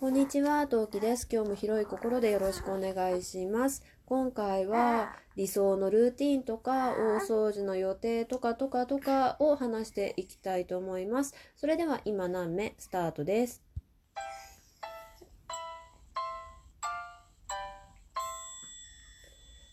こんにちは、トウキです。今日も広い心でよろしくお願いします。今回は理想のルーティンとか大掃除の予定とかとかとかを話していきたいと思います。それでは今何目スタートです。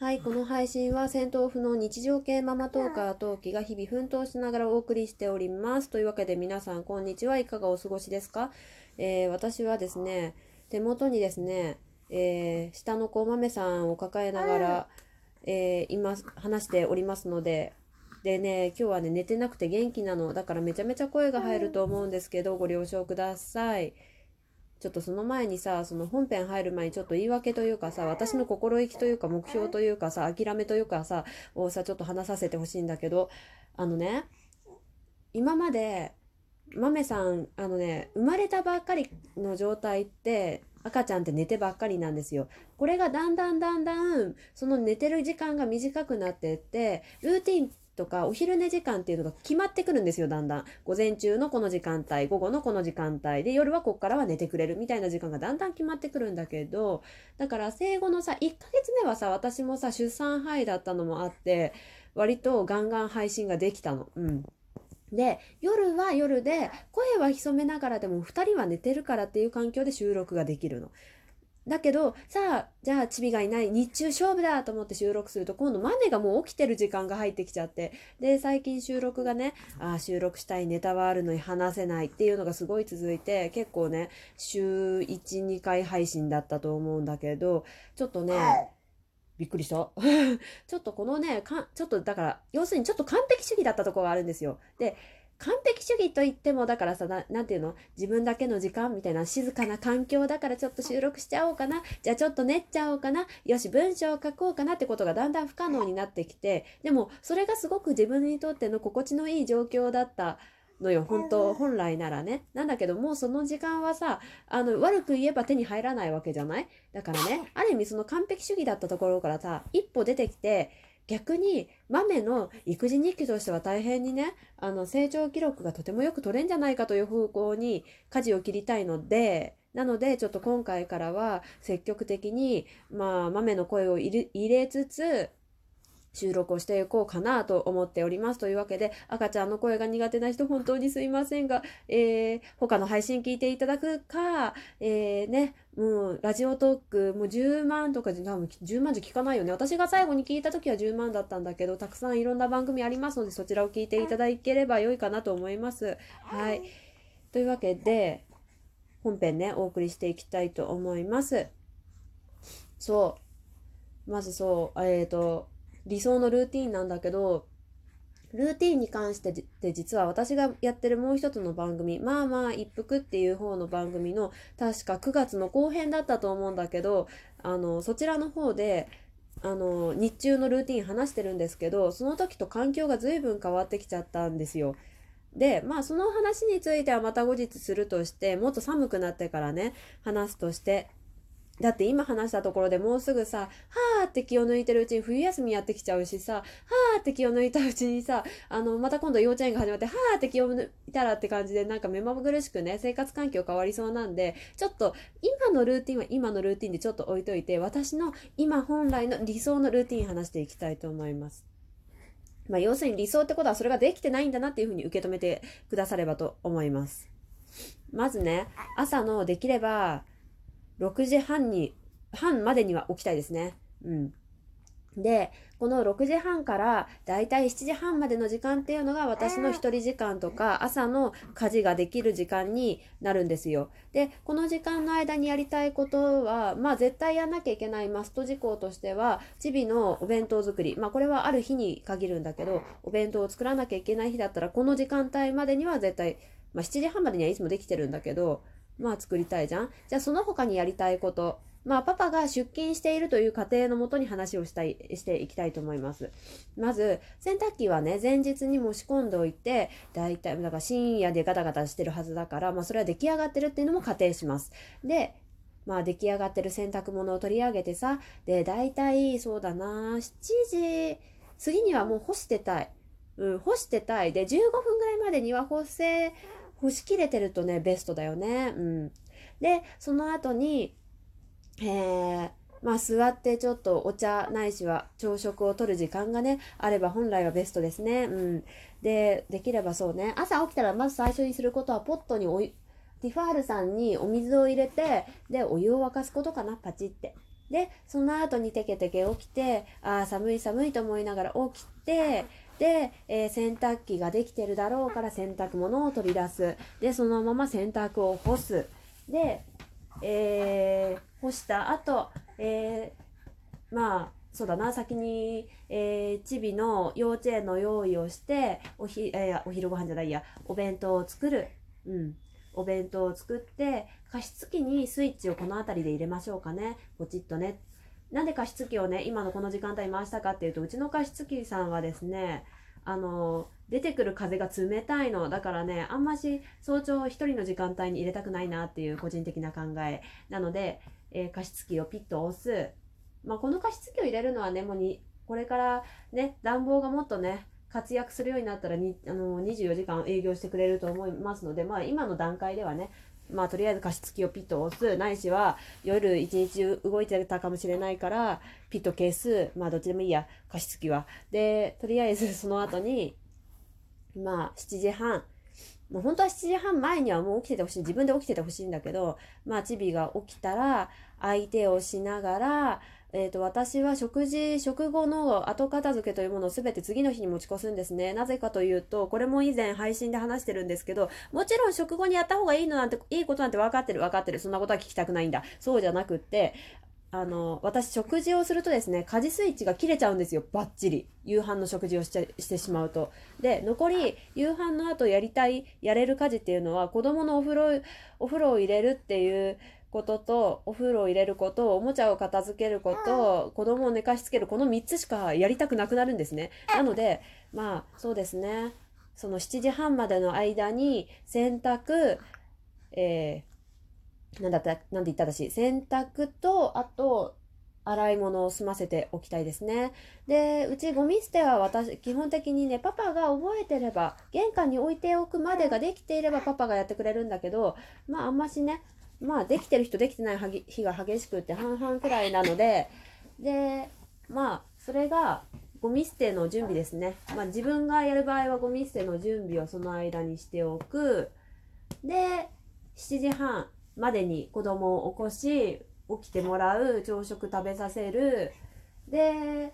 はい、この配信は戦闘不能日常系ママトーカートウキが日々奮闘しながらお送りしております。というわけで皆さんこんにちは。いかがお過ごしですか、えー私はですね、手元にですね、えー下の子豆さんを抱えながら、えー今話しておりますので、でね、今日はね、寝てなくて元気なの。だからめちゃめちゃ声が入ると思うんですけど、ご了承ください。ちょっとその前にさ、その本編入る前にちょっと言い訳というかさ、私の心意気というか目標というかさ、諦めというかさ、をさ、ちょっと話させてほしいんだけど、あのね、今まで、豆さん、あのね、生まれたばっかりの状態って、赤ちゃんって寝てばっかりなんですよ。これがだんだんだんだん、その寝てる時間が短くなってって、ルーティンとかお昼寝時間っていうのが決まってくるんですよ、だんだん。午前中のこの時間帯、午後のこの時間帯で、夜はこっからは寝てくれるみたいな時間がだんだん決まってくるんだけど、だから生後のさ、1ヶ月目はさ、私もさ、出産範囲だったのもあって、割とガンガン配信ができたの。うん。で、夜は夜で、声は潜めながらでも2人は寝てるからっていう環境で収録ができるの。だけど、さあ、じゃあ、チビがいない、日中勝負だと思って収録すると、今度マネがもう起きてる時間が入ってきちゃって、で、最近収録がね、あ、収録したいネタはあるのに話せないっていうのがすごい続いて、結構ね、週1、2回配信だったと思うんだけど、ちょっとね、びっくりした。ちょっとこのね、かちょっとだから、要するにちょっと完璧主義だったとこがあるんですよ。で、完璧主義といっても、だからさ、ななんていうの？自分だけの時間みたいな静かな環境だからちょっと収録しちゃおうかな。じゃあちょっと練っちゃおうかな。よし、文章を書こうかなってことがだんだん不可能になってきて、でもそれがすごく自分にとっての心地のいい状況だったのよ。本当、本来ならね。なんだけどもうその時間はさ、あの、悪く言えば手に入らないわけじゃない？だからね、ある意味その完璧主義だったところからさ、一歩出てきて、逆に豆の育児日記としては大変にねあの成長記録がとてもよく取れんじゃないかという方向に舵を切りたいのでなのでちょっと今回からは積極的にまあ豆の声を入れ入れつつ収録をしていこうかなと思っております。というわけで、赤ちゃんの声が苦手な人、本当にすいませんが、えー、他の配信聞いていただくか、えー、ね、もう、ラジオトーク、もう10万とか、多分10万じゃ聞かないよね。私が最後に聞いた時は10万だったんだけど、たくさんいろんな番組ありますので、そちらを聞いていただければ良いかなと思います。はい。というわけで、本編ね、お送りしていきたいと思います。そう。まずそう、えっ、と、理想のルーティンなんだけど、ルーティンに関してで実は私がやってるもう一つの番組、まあまあ一服っていう方の番組の確か9月の後編だったと思うんだけど、あの、そちらの方で、あの、日中のルーティン話してるんですけど、その時と環境が随分変わってきちゃったんですよ。で、まあその話についてはまた後日するとして、もっと寒くなってからね、話すとして、だって今話したところでもうすぐさ、はーって気を抜いてるうちに冬休みやってきちゃうしさ、はーって気を抜いたうちにさ、あの、また今度幼稚園が始まって、はーって気を抜いたらって感じで、なんか目まぐるしくね、生活環境変わりそうなんで、ちょっと今のルーティンは今のルーティンでちょっと置いといて、私の今本来の理想のルーティン話していきたいと思います。まあ、要するに理想ってことはそれができてないんだなっていうふうに受け止めてくださればと思います。まずね、朝のできれば6時半に、半までには起きたいですね。うん。で、この6時半からだいたい7時半までの時間っていうのが私の一人時間とか朝の家事ができる時間になるんですよ。で、この時間の間にやりたいことは、まあ絶対やんなきゃいけないマスト事項としては、チビのお弁当作り。まあこれはある日に限るんだけど、お弁当を作らなきゃいけない日だったら、この時間帯までには絶対、まあ7時半までにはいつもできてるんだけど、まあ作りたいじゃん？じゃあその他にやりたいこと。まあパパが出勤しているという過程のもとに話をしたい、していきたいと思います。まず、洗濯機はね、前日にも仕込んでおいて、だいたい、だから深夜でガタガタしてるはずだから、まあそれは出来上がってるっていうのも仮定します。で、まあ出来上がってる洗濯物を取り上げてさ、で、だいたいそうだな、7時過ぎにはもう干してたい。うん、干してたい。で、15分ぐらいまでには干せ、干しきれてるとね、ベストだよね。うん。で、その後に、えー、まあ座ってちょっとお茶ないしは朝食をとる時間がね、あれば本来はベストですね。うん。で、できればそうね、朝起きたらまず最初にすることはポットにお、ティファールさんにお水を入れて、で、お湯を沸かすことかな、パチって。で、その後にテケテケ起きて、ああ、寒い寒いと思いながら起きて、で、えー、洗濯機ができてるだろうから洗濯物を取り出す。で、そのまま洗濯を干す。で、えー、干した後、えー、まあ、そうだな、先に、えー、チビの幼稚園の用意をして、おひ、えー、お昼ご飯じゃないや、お弁当を作る。うん。お弁当を作って、加湿器にスイッチをこの辺りで入れましょうかね。ポチッとね。なんで加湿器をね、今のこの時間帯回したかっていうと、うちの加湿器さんはですね、あの、出てくる風が冷たいの。だからね、あんまし早朝1人の時間帯に入れたくないなっていう個人的な考え。なので、えー、加湿器をピッと押す。まあ、この加湿器を入れるのはね、もうに、これからね、暖房がもっとね、活躍するようになったらにあの24時間営業してくれると思いますので、まあ、今の段階ではね、まあ、とりあえず加湿器をピッと押す、ないしは夜一日動いてたかもしれないから、ピッと消す、まあ、どっちでもいいや、加湿器は。で、とりあえずその後に、まあ、7時半、もう本当は7時半前にはもう起きててほしい。自分で起きててほしいんだけど、まあ、チビが起きたら、相手をしながら、えっ、ー、と、私は食事、食後の後片付けというものを全て次の日に持ち越すんですね。なぜかというと、これも以前配信で話してるんですけど、もちろん食後にやった方がいいのなんて、いいことなんて分かってる分かってる。そんなことは聞きたくないんだ。そうじゃなくって、あの、私食事をするとですね、家事スイッチが切れちゃうんですよ。バッチリ。夕飯の食事をししてしまうと。で、残り、夕飯の後やりたい、やれる家事っていうのは、子供のお風呂、お風呂を入れるっていうことと、お風呂を入れること、おもちゃを片付けること、子供を寝かしつける、この3つしかやりたくなくなるんですね。なので、まあ、そうですね。その7時半までの間に、洗濯、えー、なんだった、なんて言っただし、洗濯と、あと、洗い物を済ませておきたいですね。で、うちゴミ捨ては私、基本的にね、パパが覚えてれば、玄関に置いておくまでができていればパパがやってくれるんだけど、まああんましね、まあできてる人できてない日が激しくって半々くらいなので、で、まあそれがゴミ捨ての準備ですね。まあ自分がやる場合はゴミ捨ての準備をその間にしておく。で、7時半、までに子供を起こし起きてもらう朝食食べさせるで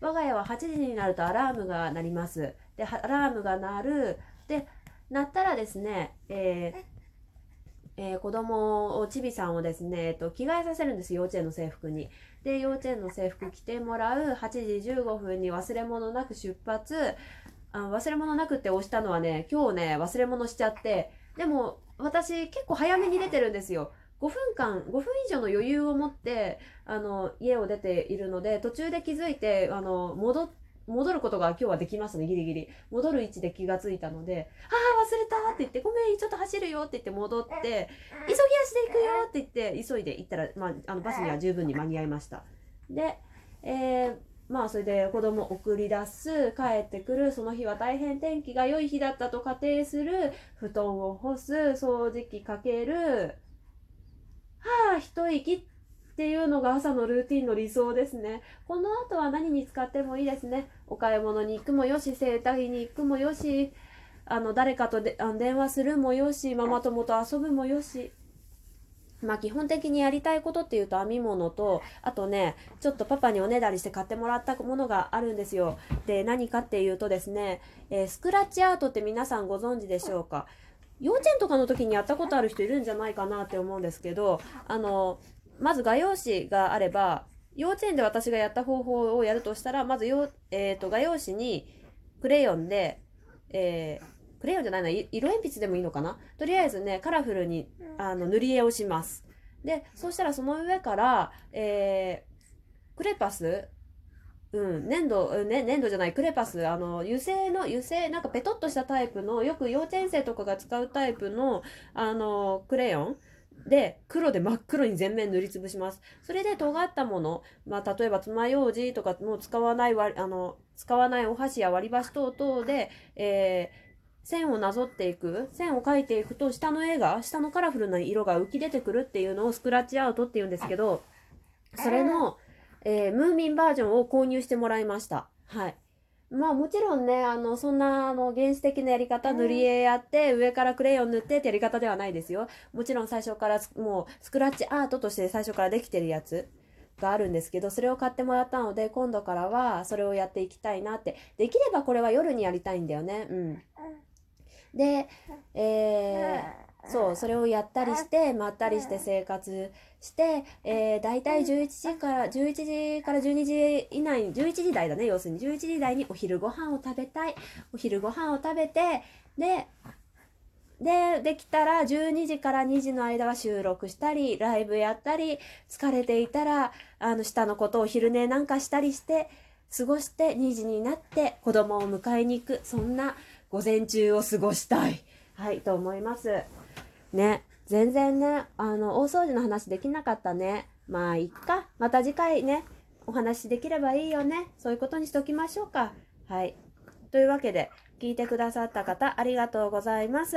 我が家は8時になるとアラームが鳴りますでアラームが鳴るで鳴ったらですね、えーえー、子供をちびさんをですね、えっと、着替えさせるんです幼稚園の制服にで幼稚園の制服着てもらう8時15分に忘れ物なく出発あ忘れ物なくって押したのはね今日ね忘れ物しちゃってでも私結構早めに出てるんですよ。5分間、5分以上の余裕を持って、あの、家を出ているので、途中で気づいて、あの、戻ることが今日はできますね、ギリギリ。戻る位置で気がついたので、ああ、れたって言って、ごめん、ちょっと走るよって言って戻って、急ぎ足で行くよって言って、急いで行ったら、まあ、あのバスには十分に間に合いました。で、えー、まあそれで子供送り出す帰ってくるその日は大変天気が良い日だったと仮定する布団を干す掃除機かけるはあ一息っていうのが朝のルーティンの理想ですね。この後は何に使ってもいいですね。お買い物に行くもよし整体に行くもよしあの誰かとであ電話するもよしママ友と遊ぶもよしまあ基本的にやりたいことっていうと編み物と、あとね、ちょっとパパにおねだりして買ってもらったものがあるんですよ。で、何かっていうとですね、えー、スクラッチアートって皆さんご存知でしょうか？幼稚園とかの時にやったことある人いるんじゃないかなって思うんですけど、あの、まず画用紙があれば、幼稚園で私がやった方法をやるとしたら、まずよ、えっ、ー、と、画用紙にクレヨンで、えークレヨンじゃないな、色鉛筆でもいいのかな？とりあえずね、カラフルにあの塗り絵をします。で、そしたらその上から、えー、クレパス？うん、粘土、ね、粘土じゃない、クレパス、あの、油性の、油性、なんかペトッとしたタイプの、よく幼稚園生とかが使うタイプの、あの、クレヨン？で、黒で真っ黒に全面塗りつぶします。それで尖ったもの、まあ、例えば爪楊枝とかも使わない、あの、使わないお箸や割り箸等々で、えー線をなぞっていく線を描いていくと下の絵が下のカラフルな色が浮き出てくるっていうのをスクラッチアウトっていうんですけどそれの、えー、ムーミンバージョンを購入してもらいましたはいまあもちろんね、あの、そんな、あの、原始的なやり方、塗り絵やって、上からクレヨン塗ってってやり方ではないですよ。もちろん最初から、もう、スクラッチアートとして最初からできてるやつがあるんですけど、それを買ってもらったので、今度からはそれをやっていきたいなって。できればこれは夜にやりたいんだよね。うん。で、えー、そう、それをやったりして、まったりして生活して、えー、大体11時から、11時から12時以内、11時台だね、要するに。11時台にお昼ご飯を食べたい。お昼ご飯を食べて、で、で、できたら12時から2時の間は収録したり、ライブやったり、疲れていたら、あの、下のことを昼寝なんかしたりして、過ごして2時になって子供を迎えに行く、そんな午前中を過ごしたい。はい、と思います。ね。全然ね、あの、大掃除の話できなかったね。まあ、いっか。また次回ね、お話できればいいよね。そういうことにしときましょうか。はい。というわけで、聞いてくださった方、ありがとうございます。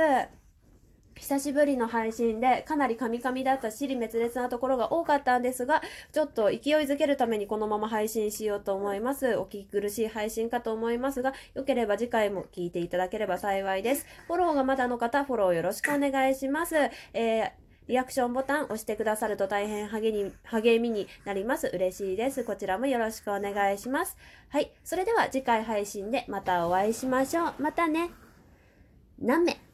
久しぶりの配信でかなりカミカミだった尻滅裂なところが多かったんですが、ちょっと勢いづけるためにこのまま配信しようと思います。お聞き苦しい配信かと思いますが、よければ次回も聞いていただければ幸いです。フォローがまだの方、フォローよろしくお願いします。えーリアクションボタン押してくださると大変励み励みになります。嬉しいです。こちらもよろしくお願いします。はい。それでは次回配信でまたお会いしましょう。またね。なめ。